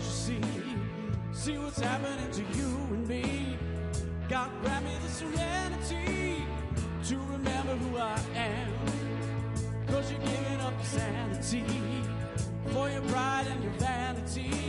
you see? See what's happening to you and me. God grant me the serenity to remember who I am. Cause you're giving up your sanity for your pride and your vanity.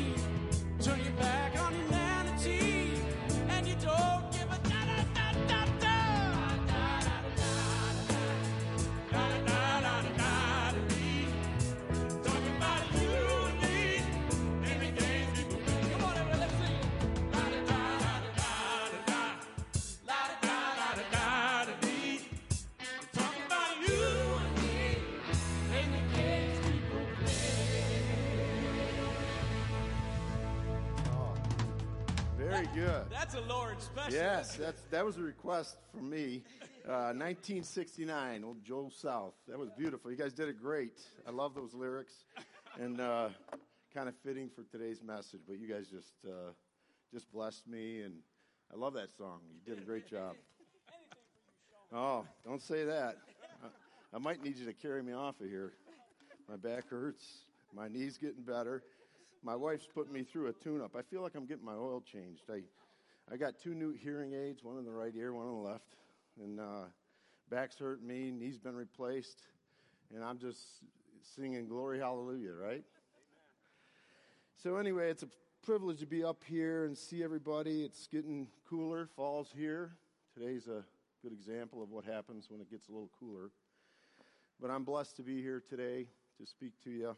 Special. Yes, that's, that was a request from me. Uh, 1969, old Joe South. That was beautiful. You guys did it great. I love those lyrics, and uh, kind of fitting for today's message. But you guys just uh, just blessed me, and I love that song. You did a great job. Oh, don't say that. I, I might need you to carry me off of here. My back hurts. My knees getting better. My wife's putting me through a tune-up. I feel like I'm getting my oil changed. I I got two new hearing aids, one in the right ear, one on the left, and uh, back's hurting me, knee's been replaced, and I'm just singing glory hallelujah, right? So anyway, it's a privilege to be up here and see everybody. It's getting cooler. Fall's here. Today's a good example of what happens when it gets a little cooler. But I'm blessed to be here today to speak to you.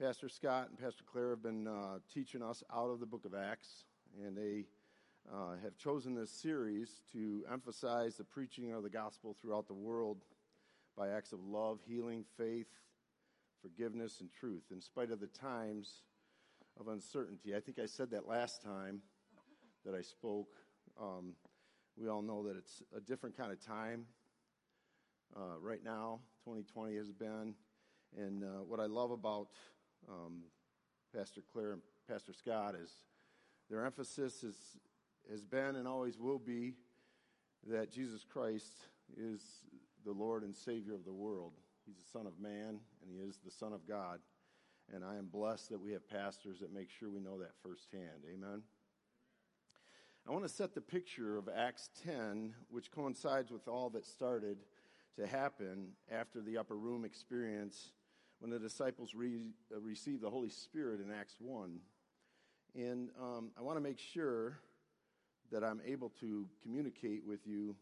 Pastor Scott and Pastor Claire have been uh, teaching us out of the book of Acts, and they uh, have chosen this series to emphasize the preaching of the gospel throughout the world by acts of love, healing, faith, forgiveness, and truth, in spite of the times of uncertainty. I think I said that last time that I spoke. Um, we all know that it's a different kind of time uh, right now. 2020 has been. And uh, what I love about um, Pastor Claire and Pastor Scott is their emphasis is, has been and always will be that Jesus Christ is the Lord and Savior of the world. He's the Son of Man, and He is the Son of God. And I am blessed that we have pastors that make sure we know that firsthand. Amen. I want to set the picture of Acts 10, which coincides with all that started to happen after the upper room experience when the disciples re- uh, received the Holy Spirit in Acts 1. And um, I want to make sure that I'm able to communicate with you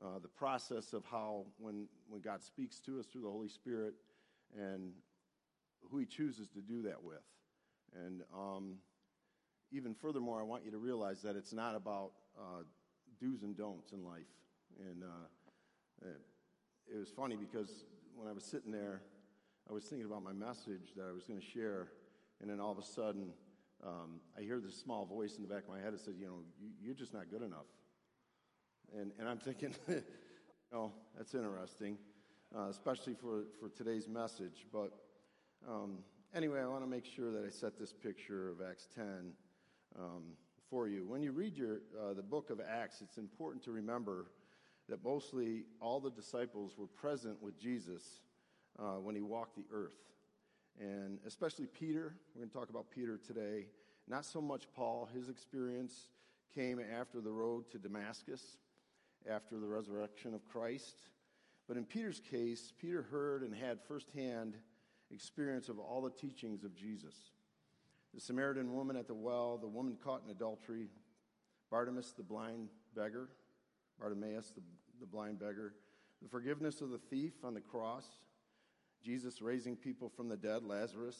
uh, the process of how, when, when God speaks to us through the Holy Spirit, and who He chooses to do that with. And um, even furthermore, I want you to realize that it's not about uh, do's and don'ts in life. And uh, it, was funny because when I was sitting there, I was thinking about my message that I was going to share, and then all of a sudden, um, I hear this small voice in the back of my head that says, "You know, you, you're just not good enough." And and I'm thinking, oh, that's interesting, uh, especially for for today's message. But um, anyway, I want to make sure that I set this picture of Acts 10 um, for you. When you read your uh, the book of Acts, it's important to remember that mostly all the disciples were present with Jesus uh, when he walked the earth. And especially Peter, we're going to talk about Peter today. Not so much Paul. His experience came after the road to Damascus, after the resurrection of Christ. But in Peter's case, Peter heard and had firsthand experience of all the teachings of Jesus. The Samaritan woman at the well, the woman caught in adultery, Bartimaeus the blind beggar, Bartimaeus the, the blind beggar, the forgiveness of the thief on the cross, Jesus raising people from the dead, Lazarus,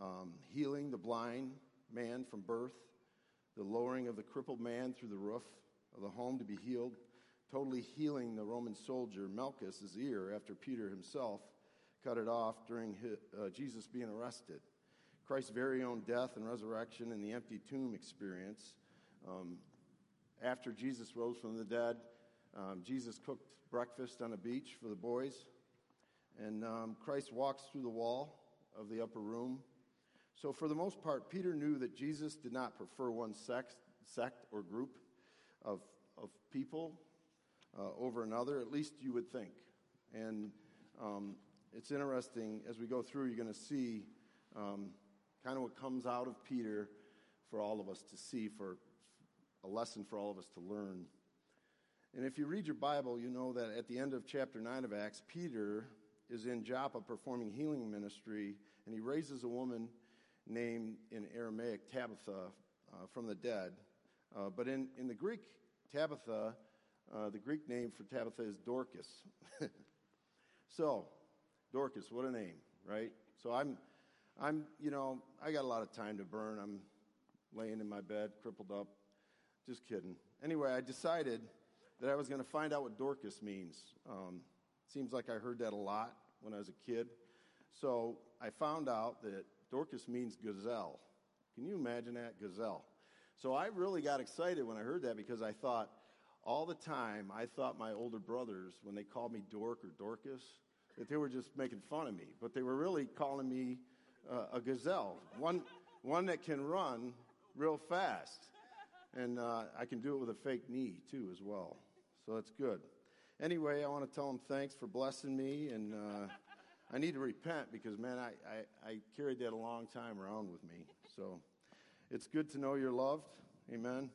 um, healing the blind man from birth, the lowering of the crippled man through the roof of the home to be healed, totally healing the Roman soldier Malchus' ear after Peter himself cut it off during his, uh, Jesus being arrested. Christ's very own death and resurrection and the empty tomb experience. Um, after Jesus rose from the dead, um, Jesus cooked breakfast on a beach for the boys. And um, Christ walks through the wall of the upper room. So, for the most part, Peter knew that Jesus did not prefer one sect, sect or group of, of people uh, over another, at least you would think. And um, it's interesting, as we go through, you're going to see um, kind of what comes out of Peter for all of us to see, for a lesson for all of us to learn. And if you read your Bible, you know that at the end of chapter 9 of Acts, Peter is in Joppa performing healing ministry, and he raises a woman named in Aramaic Tabitha uh, from the dead. Uh, but in, in the Greek, Tabitha, uh, the Greek name for Tabitha is Dorcas. so, Dorcas, what a name, right? So I'm, I'm, you know, I got a lot of time to burn. I'm laying in my bed, crippled up. Just kidding. Anyway, I decided that I was going to find out what Dorcas means. Um, seems like I heard that a lot when I was a kid. So I found out that Dorcas means gazelle. Can you imagine that? Gazelle. So I really got excited when I heard that because I thought, all the time, I thought my older brothers, when they called me Dork or Dorcas, that they were just making fun of me. But they were really calling me uh, a gazelle, one, one that can run real fast. And uh, I can do it with a fake knee, too, as well. So that's good. Anyway, I want to tell them thanks for blessing me. And uh, I need to repent because, man, I, I, I carried that a long time around with me. So it's good to know you're loved. Amen.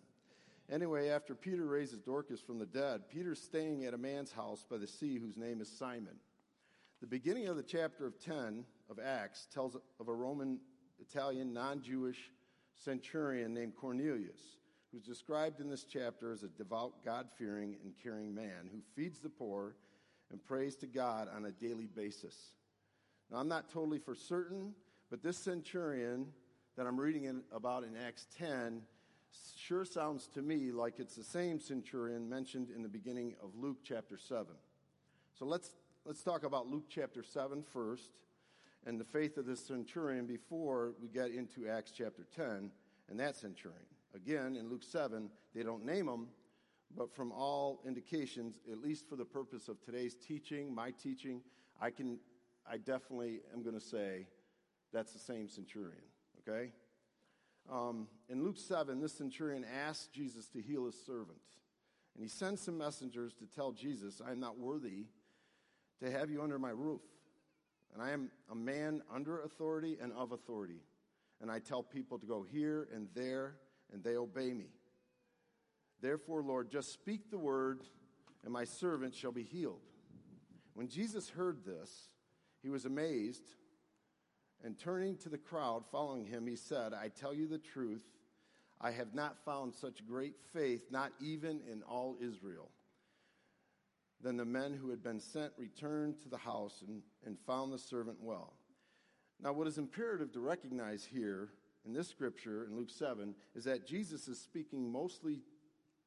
Anyway, after Peter raises Dorcas from the dead, Peter's staying at a man's house by the sea whose name is Simon. The beginning of the chapter of 10 of Acts tells of a Roman Italian non Jewish centurion named Cornelius, who's described in this chapter as a devout, God fearing, and caring man who feeds the poor and prays to God on a daily basis. Now, I'm not totally for certain, but this centurion that I'm reading in, about in Acts 10 sure sounds to me like it's the same centurion mentioned in the beginning of Luke chapter 7. So let's, let's talk about Luke chapter 7 first and the faith of this centurion before we get into Acts chapter 10 and that centurion. Again, in Luke 7, they don't name him, but from all indications, at least for the purpose of today's teaching, my teaching, I can, I definitely am going to say that's the same centurion, okay? Um, in Luke 7, this centurion asked Jesus to heal his servant. And he sends some messengers to tell Jesus, I am not worthy to have you under my roof. And I am a man under authority and of authority. And I tell people to go here and there, and they obey me. Therefore, Lord, just speak the word, and my servant shall be healed. When Jesus heard this, he was amazed and turning to the crowd following him, he said, I tell you the truth, I have not found such great faith, not even in all Israel. Then the men who had been sent returned to the house and, and found the servant well. Now, what is imperative to recognize here in this scripture in Luke 7 is that Jesus is speaking mostly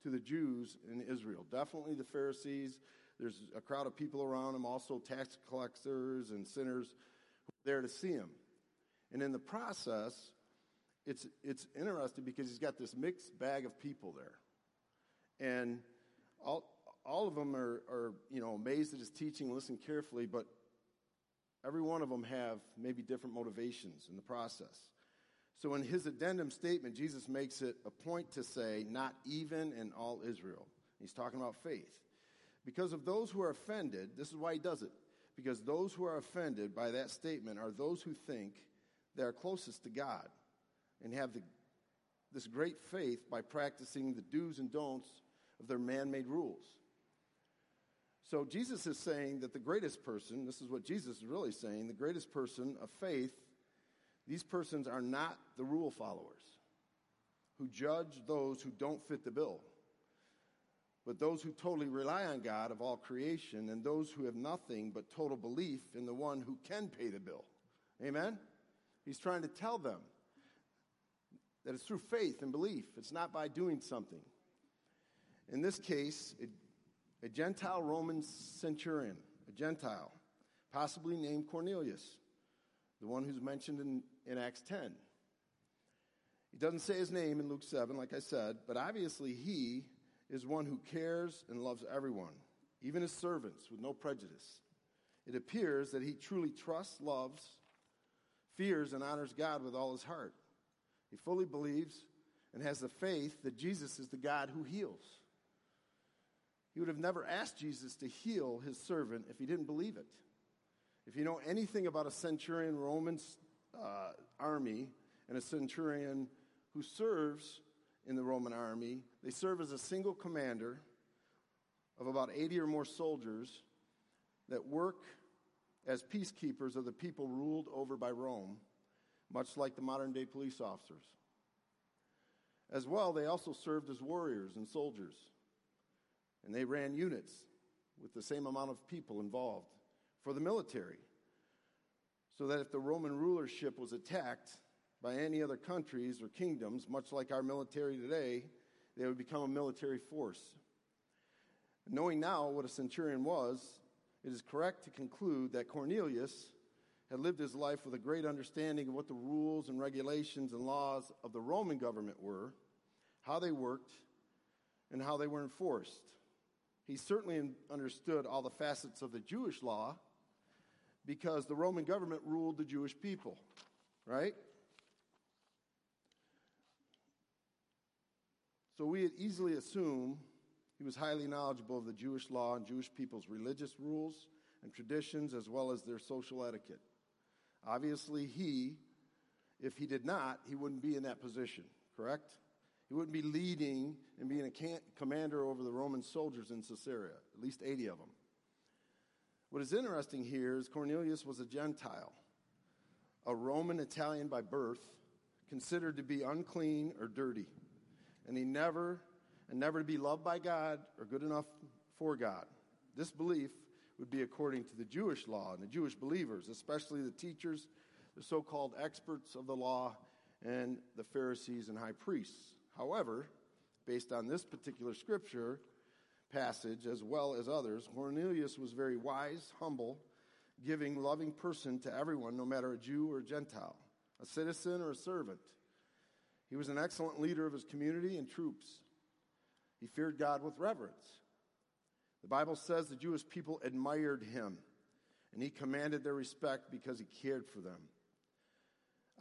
to the Jews in Israel. Definitely the Pharisees. There's a crowd of people around him, also tax collectors and sinners who are there to see him. And in the process, it's, it's interesting because he's got this mixed bag of people there. And all, all of them are, are, you know, amazed at his teaching, listen carefully, but every one of them have maybe different motivations in the process. So in his addendum statement, Jesus makes it a point to say, not even in all Israel. He's talking about faith. Because of those who are offended, this is why he does it. Because those who are offended by that statement are those who think they are closest to God and have the, this great faith by practicing the do's and don'ts of their man made rules. So Jesus is saying that the greatest person, this is what Jesus is really saying, the greatest person of faith, these persons are not the rule followers who judge those who don't fit the bill, but those who totally rely on God of all creation and those who have nothing but total belief in the one who can pay the bill. Amen? He's trying to tell them that it's through faith and belief, it's not by doing something. In this case, a, a Gentile Roman centurion, a Gentile, possibly named Cornelius, the one who's mentioned in, in Acts 10. He doesn't say his name in Luke 7, like I said, but obviously he is one who cares and loves everyone, even his servants, with no prejudice. It appears that he truly trusts, loves, fears and honors God with all his heart. He fully believes and has the faith that Jesus is the God who heals. He would have never asked Jesus to heal his servant if he didn't believe it. If you know anything about a centurion Roman uh, army and a centurion who serves in the Roman army. They serve as a single commander of about 80 or more soldiers that work as peacekeepers of the people ruled over by Rome, much like the modern day police officers. As well, they also served as warriors and soldiers, and they ran units with the same amount of people involved for the military, so that if the Roman rulership was attacked by any other countries or kingdoms, much like our military today, they would become a military force. Knowing now what a centurion was, it is correct to conclude that Cornelius had lived his life with a great understanding of what the rules and regulations and laws of the Roman government were, how they worked, and how they were enforced. He certainly understood all the facets of the Jewish law because the Roman government ruled the Jewish people, right? So we easily assume he was highly knowledgeable of the Jewish law and Jewish people's religious rules and traditions as well as their social etiquette. Obviously, he, if he did not, he wouldn't be in that position, correct? He wouldn't be leading and being a commander over the Roman soldiers in Caesarea, at least 80 of them. What is interesting here is Cornelius was a Gentile, a Roman Italian by birth, considered to be unclean or dirty, and he never and never to be loved by God or good enough for God. This belief would be according to the Jewish law and the Jewish believers, especially the teachers, the so called experts of the law, and the Pharisees and high priests. However, based on this particular scripture passage, as well as others, Cornelius was very wise, humble, giving, loving person to everyone, no matter a Jew or Gentile, a citizen or a servant. He was an excellent leader of his community and troops. He feared God with reverence. The Bible says the Jewish people admired him, and he commanded their respect because he cared for them.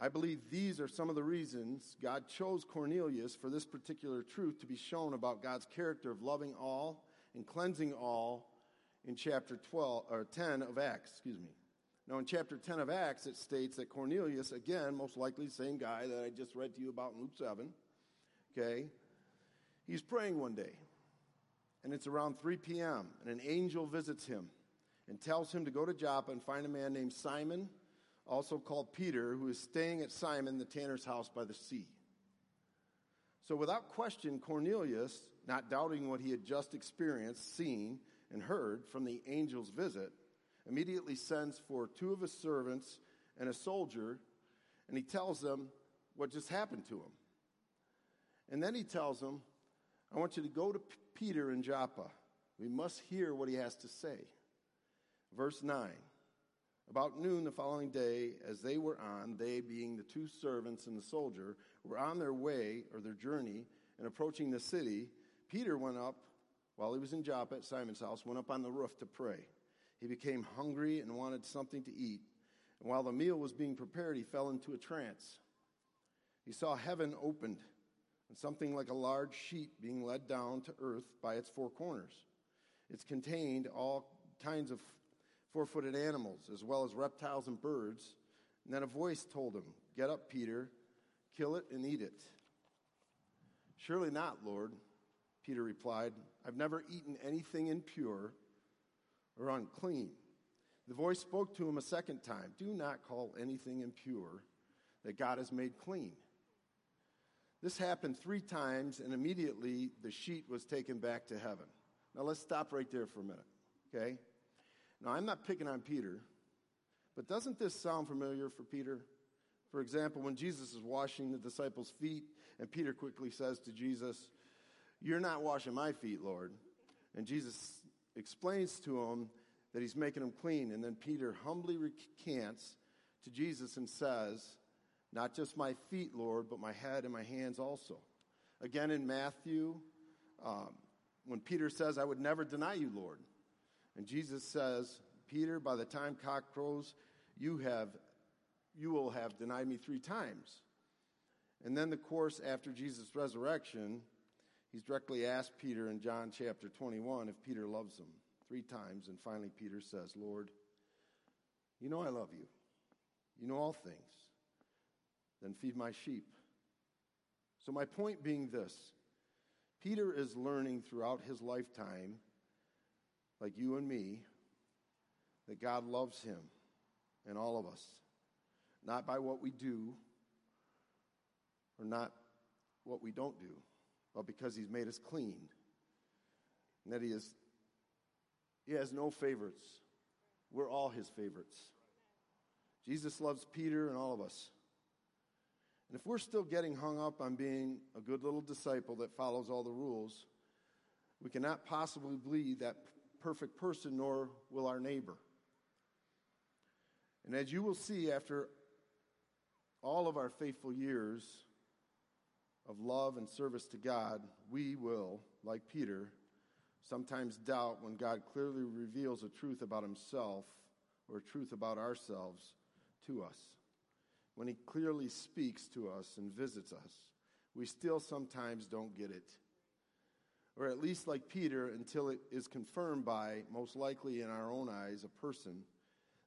I believe these are some of the reasons God chose Cornelius for this particular truth to be shown about God's character of loving all and cleansing all in chapter 12 or 10 of Acts, excuse me. Now in chapter 10 of Acts it states that Cornelius again, most likely the same guy that I just read to you about in Luke 7, okay? He's praying one day, and it's around 3 p.m., and an angel visits him and tells him to go to Joppa and find a man named Simon, also called Peter, who is staying at Simon the tanner's house by the sea. So, without question, Cornelius, not doubting what he had just experienced, seen, and heard from the angel's visit, immediately sends for two of his servants and a soldier, and he tells them what just happened to him. And then he tells them, I want you to go to Peter in Joppa. We must hear what he has to say. Verse 9. About noon the following day, as they were on, they being the two servants and the soldier, were on their way or their journey and approaching the city, Peter went up while he was in Joppa at Simon's house, went up on the roof to pray. He became hungry and wanted something to eat. And while the meal was being prepared, he fell into a trance. He saw heaven opened and something like a large sheet being led down to earth by its four corners. It's contained all kinds of four footed animals, as well as reptiles and birds. And then a voice told him, Get up, Peter, kill it and eat it. Surely not, Lord, Peter replied. I've never eaten anything impure or unclean. The voice spoke to him a second time Do not call anything impure that God has made clean. This happened three times, and immediately the sheet was taken back to heaven. Now let's stop right there for a minute, okay? Now I'm not picking on Peter, but doesn't this sound familiar for Peter? For example, when Jesus is washing the disciples' feet, and Peter quickly says to Jesus, You're not washing my feet, Lord. And Jesus explains to him that he's making them clean. And then Peter humbly recants to Jesus and says, not just my feet, Lord, but my head and my hands also. Again, in Matthew, um, when Peter says, I would never deny you, Lord. And Jesus says, Peter, by the time cock crows, you have you will have denied me three times. And then the course after Jesus' resurrection, he's directly asked Peter in John chapter 21 if Peter loves him three times. And finally, Peter says, Lord, you know I love you. You know all things then feed my sheep. So, my point being this Peter is learning throughout his lifetime, like you and me, that God loves him and all of us, not by what we do or not what we don't do, but because he's made us clean. And that he is he has no favorites. We're all his favorites. Jesus loves Peter and all of us. And if we're still getting hung up on being a good little disciple that follows all the rules, we cannot possibly be that perfect person, nor will our neighbor. And as you will see after all of our faithful years of love and service to God, we will, like Peter, sometimes doubt when God clearly reveals a truth about himself or a truth about ourselves to us. When he clearly speaks to us and visits us, we still sometimes don't get it. Or at least, like Peter, until it is confirmed by, most likely in our own eyes, a person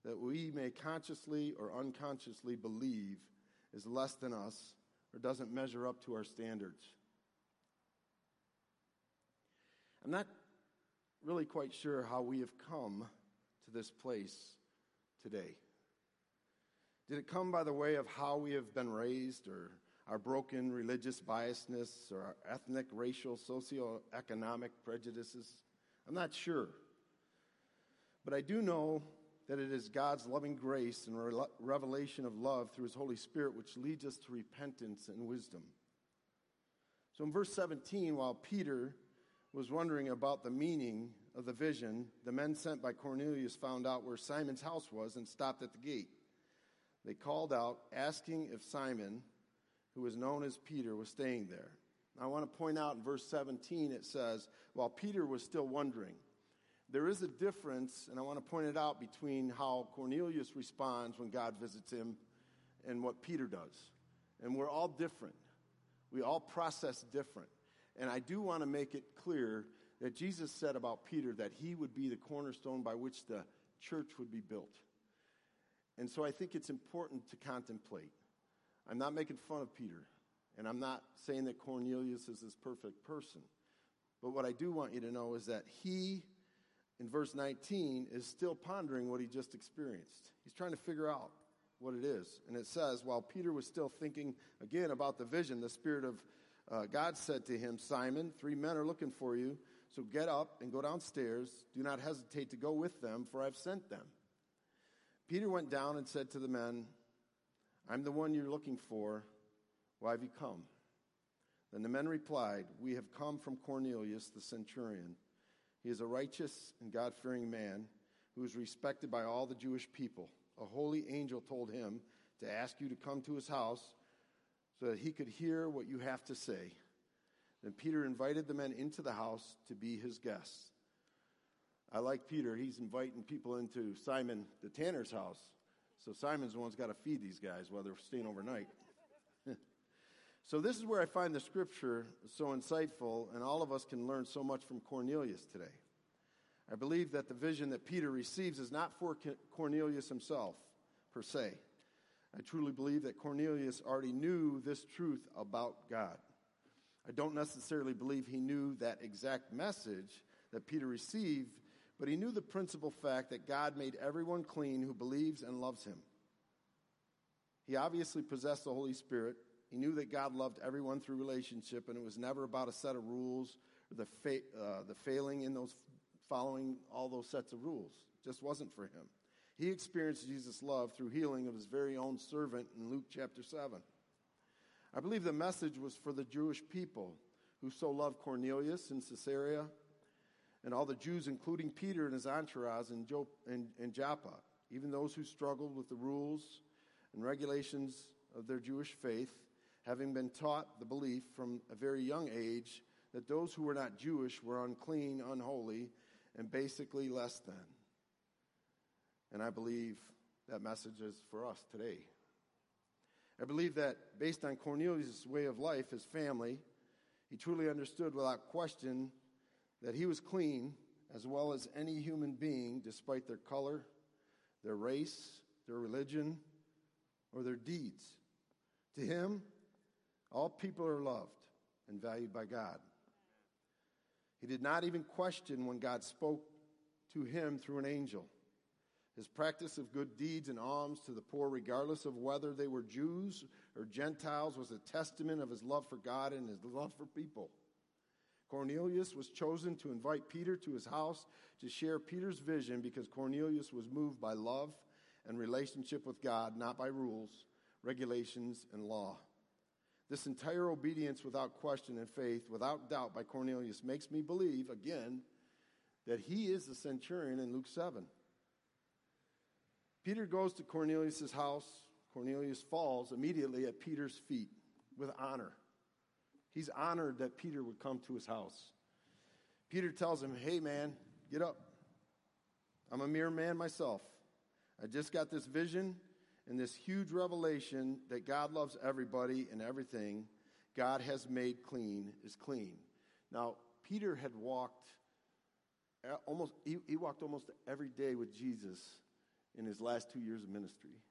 that we may consciously or unconsciously believe is less than us or doesn't measure up to our standards. I'm not really quite sure how we have come to this place today. Did it come by the way of how we have been raised or our broken religious biasness or our ethnic, racial, socioeconomic prejudices? I'm not sure. But I do know that it is God's loving grace and re- revelation of love through His Holy Spirit which leads us to repentance and wisdom. So in verse 17, while Peter was wondering about the meaning of the vision, the men sent by Cornelius found out where Simon's house was and stopped at the gate. They called out, asking if Simon, who was known as Peter, was staying there. I want to point out in verse 17, it says, while Peter was still wondering, there is a difference, and I want to point it out between how Cornelius responds when God visits him and what Peter does. And we're all different. We all process different. And I do want to make it clear that Jesus said about Peter that he would be the cornerstone by which the church would be built. And so I think it's important to contemplate. I'm not making fun of Peter, and I'm not saying that Cornelius is this perfect person. But what I do want you to know is that he in verse 19 is still pondering what he just experienced. He's trying to figure out what it is. And it says, while Peter was still thinking again about the vision, the Spirit of uh, God said to him, Simon, three men are looking for you. So get up and go downstairs. Do not hesitate to go with them, for I've sent them. Peter went down and said to the men, I'm the one you're looking for. Why have you come? Then the men replied, We have come from Cornelius the centurion he is a righteous and God fearing man who is respected by all the Jewish people. A holy angel told him to ask you to come to his house so that he could hear what you have to say. Then Peter invited the men into the house to be his guests. I like Peter. He's inviting people into Simon the tanner's house. So Simon's the one's got to feed these guys while they're staying overnight. So, this is where I find the scripture so insightful, and all of us can learn so much from Cornelius today. I believe that the vision that Peter receives is not for Cornelius himself, per se. I truly believe that Cornelius already knew this truth about God. I don't necessarily believe he knew that exact message that Peter received, but he knew the principal fact that God made everyone clean who believes and loves him. He obviously possessed the Holy Spirit he knew that God loved everyone through relationship, and it was never about a set of rules or the, fa- uh, the failing in those following all those sets of rules. It just wasn't for him. He experienced Jesus' love through healing of his very own servant in Luke chapter 7. I believe the message was for the Jewish people who so loved Cornelius in Caesarea and all the Jews, including Peter and his entourage in, jo- in, in Joppa, even those who struggled with the rules and regulations of their Jewish faith having been taught the belief from a very young age that those who were not Jewish were unclean, unholy, and basically less than. And I believe that message is for us today. I believe that based on Cornelius' way of life, his family, he truly understood without question that he was clean as well as any human being, despite their color, their race, their religion, or their deeds. To him, all people are loved and valued by God. He did not even question when God spoke to him through an angel. His practice of good deeds and alms to the poor, regardless of whether they were Jews or Gentiles, was a testament of his love for God and his love for people. Cornelius was chosen to invite Peter to his house to share Peter's vision because Cornelius was moved by love and relationship with God, not by rules, regulations, and law. This entire obedience without question and faith, without doubt by Cornelius makes me believe, again, that he is the centurion in Luke 7. Peter goes to Cornelius' house. Cornelius falls immediately at Peter's feet with honor. He's honored that Peter would come to his house. Peter tells him, Hey, man, get up. I'm a mere man myself. I just got this vision and this huge revelation that God loves everybody and everything God has made clean is clean. Now, Peter had walked almost, he, he walked almost every day with Jesus in his last two years of ministry.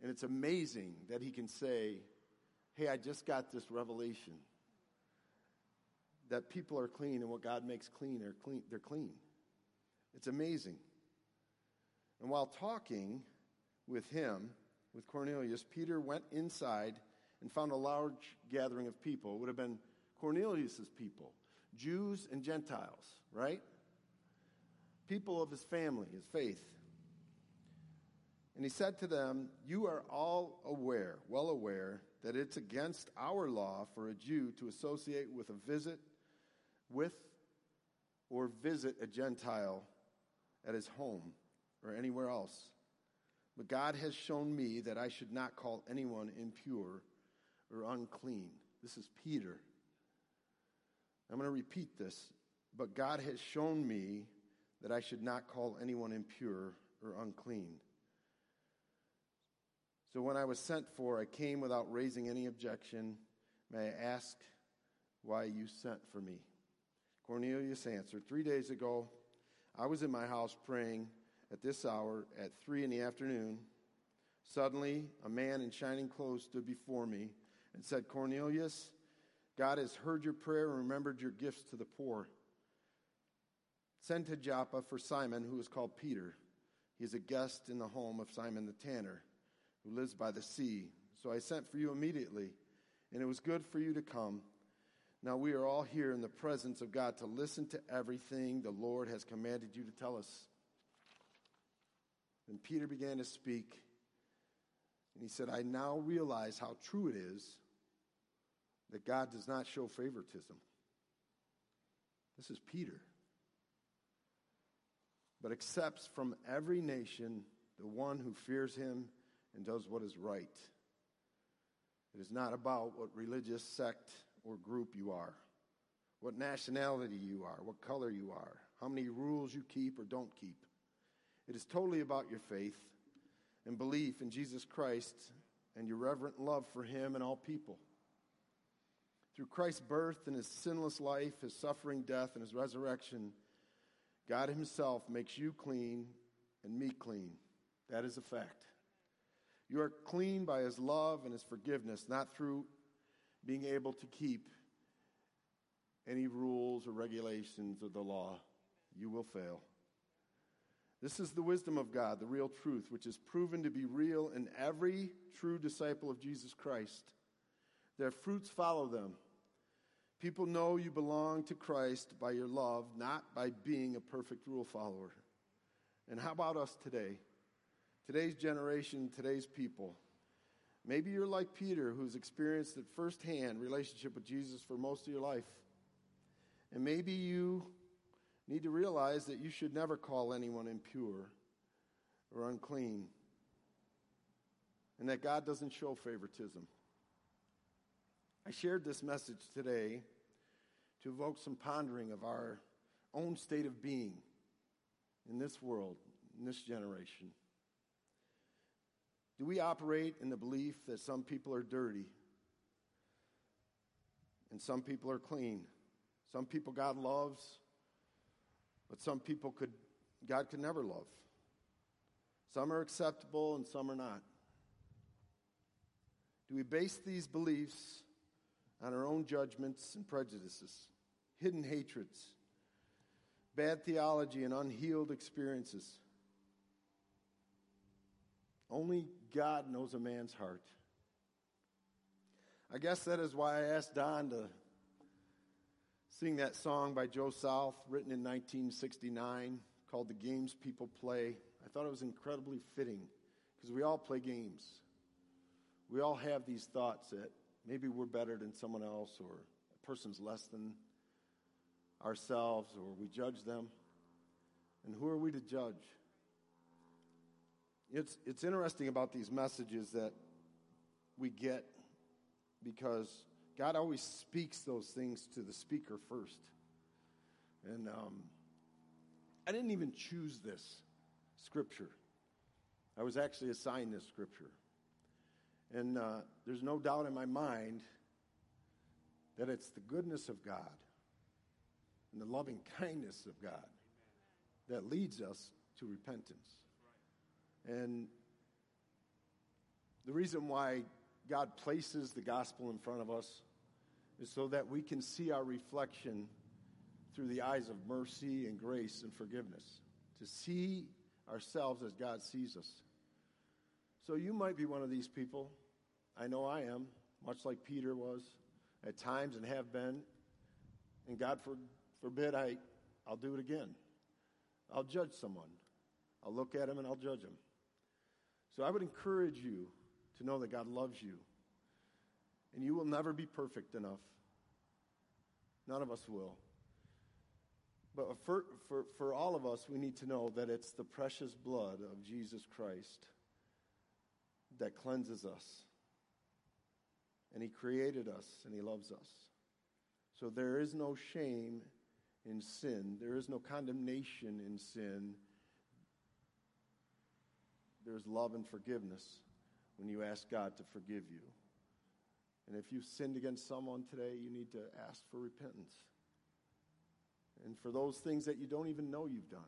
And it's amazing that he can say, hey, I just got this revelation that people are clean and what God makes clean are clean they're clean. It's amazing. And while talking with him, with Cornelius, Peter went inside and found a large gathering of people. It would have been Cornelius's people, Jews and Gentiles, right? People of his family, his faith. And he said to them, You are all aware, well aware, that it's against our law for a Jew to associate with a visit with or visit a Gentile at his home or anywhere else. But God has shown me that I should not call anyone impure or unclean. This is Peter. I'm going to repeat this. But God has shown me that I should not call anyone impure or unclean. So when I was sent for, I came without raising any objection. May I ask why you sent for me? Cornelius answered, Three days ago, I was in my house praying at this hour at three in the afternoon. Suddenly, a man in shining clothes stood before me and said, Cornelius, God has heard your prayer and remembered your gifts to the poor. Send to Joppa for Simon, who is called Peter. He is a guest in the home of Simon the tanner who lives by the sea. So I sent for you immediately, and it was good for you to come. Now we are all here in the presence of God to listen to everything the Lord has commanded you to tell us. And Peter began to speak, and he said, I now realize how true it is that God does not show favoritism. This is Peter. But accepts from every nation the one who fears him and does what is right. It is not about what religious sect or group you are, what nationality you are, what color you are, how many rules you keep or don't keep. It is totally about your faith and belief in Jesus Christ and your reverent love for Him and all people. Through Christ's birth and His sinless life, His suffering, death, and His resurrection, God Himself makes you clean and me clean. That is a fact. You are clean by his love and his forgiveness, not through being able to keep any rules or regulations of the law. You will fail. This is the wisdom of God, the real truth, which is proven to be real in every true disciple of Jesus Christ. Their fruits follow them. People know you belong to Christ by your love, not by being a perfect rule follower. And how about us today? Today's generation, today's people. Maybe you're like Peter, who's experienced at firsthand relationship with Jesus for most of your life. And maybe you need to realize that you should never call anyone impure or unclean, and that God doesn't show favoritism. I shared this message today to evoke some pondering of our own state of being in this world, in this generation. Do we operate in the belief that some people are dirty and some people are clean? Some people God loves, but some people could God could never love. Some are acceptable and some are not. Do we base these beliefs on our own judgments and prejudices, hidden hatreds, bad theology, and unhealed experiences? Only God knows a man's heart. I guess that is why I asked Don to sing that song by Joe South, written in 1969, called The Games People Play. I thought it was incredibly fitting because we all play games. We all have these thoughts that maybe we're better than someone else or a person's less than ourselves or we judge them. And who are we to judge? It's, it's interesting about these messages that we get because God always speaks those things to the speaker first. And um, I didn't even choose this scripture, I was actually assigned this scripture. And uh, there's no doubt in my mind that it's the goodness of God and the loving kindness of God that leads us to repentance. And the reason why God places the gospel in front of us is so that we can see our reflection through the eyes of mercy and grace and forgiveness, to see ourselves as God sees us. So you might be one of these people. I know I am, much like Peter was at times and have been. And God for, forbid I, I'll do it again. I'll judge someone. I'll look at him and I'll judge him. So I would encourage you to know that God loves you. And you will never be perfect enough. None of us will. But for, for, for all of us, we need to know that it's the precious blood of Jesus Christ that cleanses us. And He created us and He loves us. So there is no shame in sin, there is no condemnation in sin. There's love and forgiveness when you ask God to forgive you. And if you've sinned against someone today, you need to ask for repentance. And for those things that you don't even know you've done.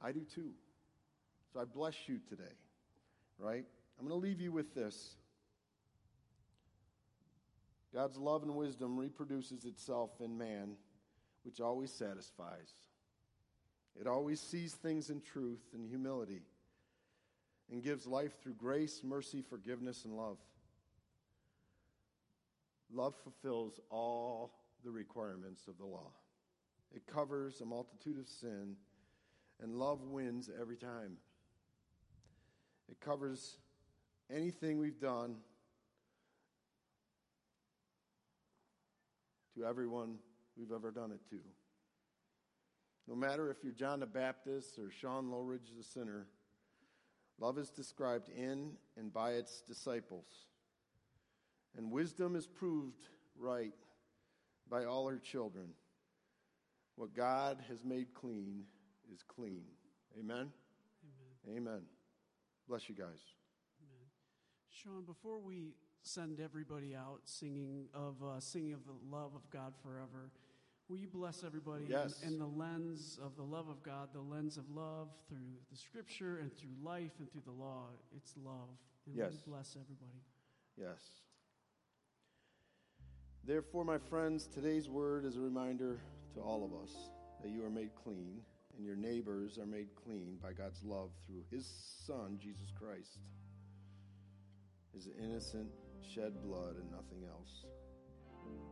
I do too. So I bless you today, right? I'm going to leave you with this. God's love and wisdom reproduces itself in man, which always satisfies. It always sees things in truth and humility and gives life through grace, mercy, forgiveness, and love. Love fulfills all the requirements of the law. It covers a multitude of sin, and love wins every time. It covers anything we've done to everyone we've ever done it to. No matter if you're John the Baptist or Sean Lowridge the sinner, love is described in and by its disciples. And wisdom is proved right by all her children. What God has made clean is clean. Amen? Amen. Amen. Bless you guys. Amen. Sean, before we send everybody out singing of uh, singing of the love of God forever, will you bless everybody yes. in, in, the lens of the love of God, the lens of love through the Scripture and through life and through the law? It's love, and yes. bless everybody. Yes. Therefore, my friends, today's word is a reminder to all of us that you are made clean and your neighbors are made clean by God's love through his Son, Jesus Christ. His innocent shed blood and nothing else.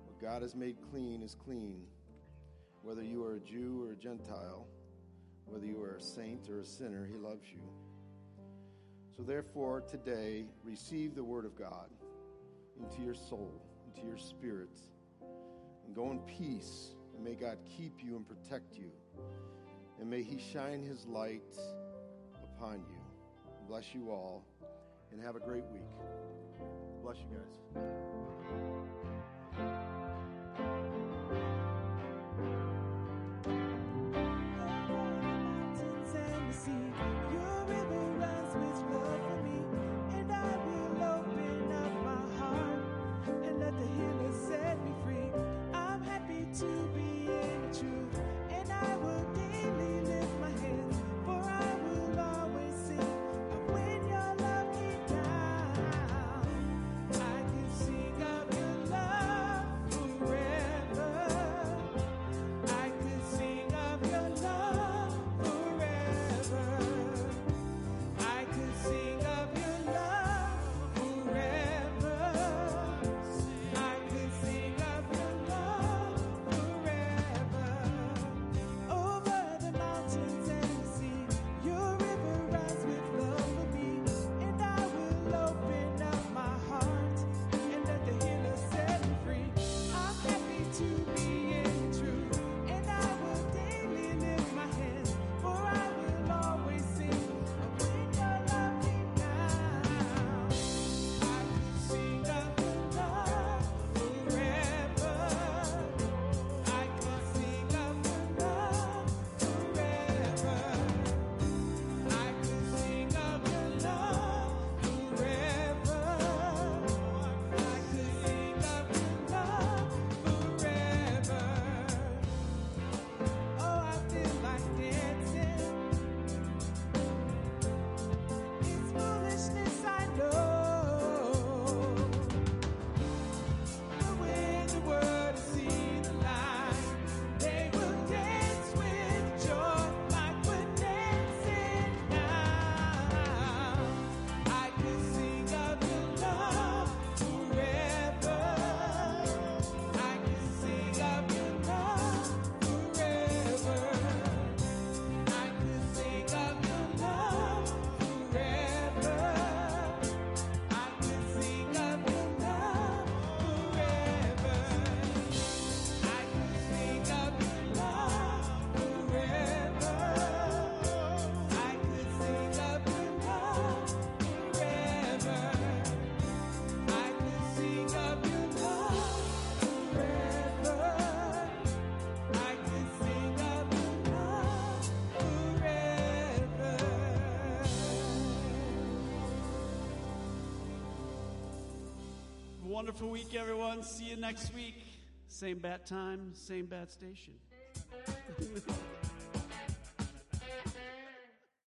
What God has made clean is clean. Whether you are a Jew or a Gentile, whether you are a saint or a sinner, he loves you. So, therefore, today, receive the word of God into your soul into your spirit, And go in peace. And may God keep you and protect you. And may He shine His light upon you. Bless you all. And have a great week. Bless you guys. Wonderful week, everyone. See you next week. Same bat time, same bat station.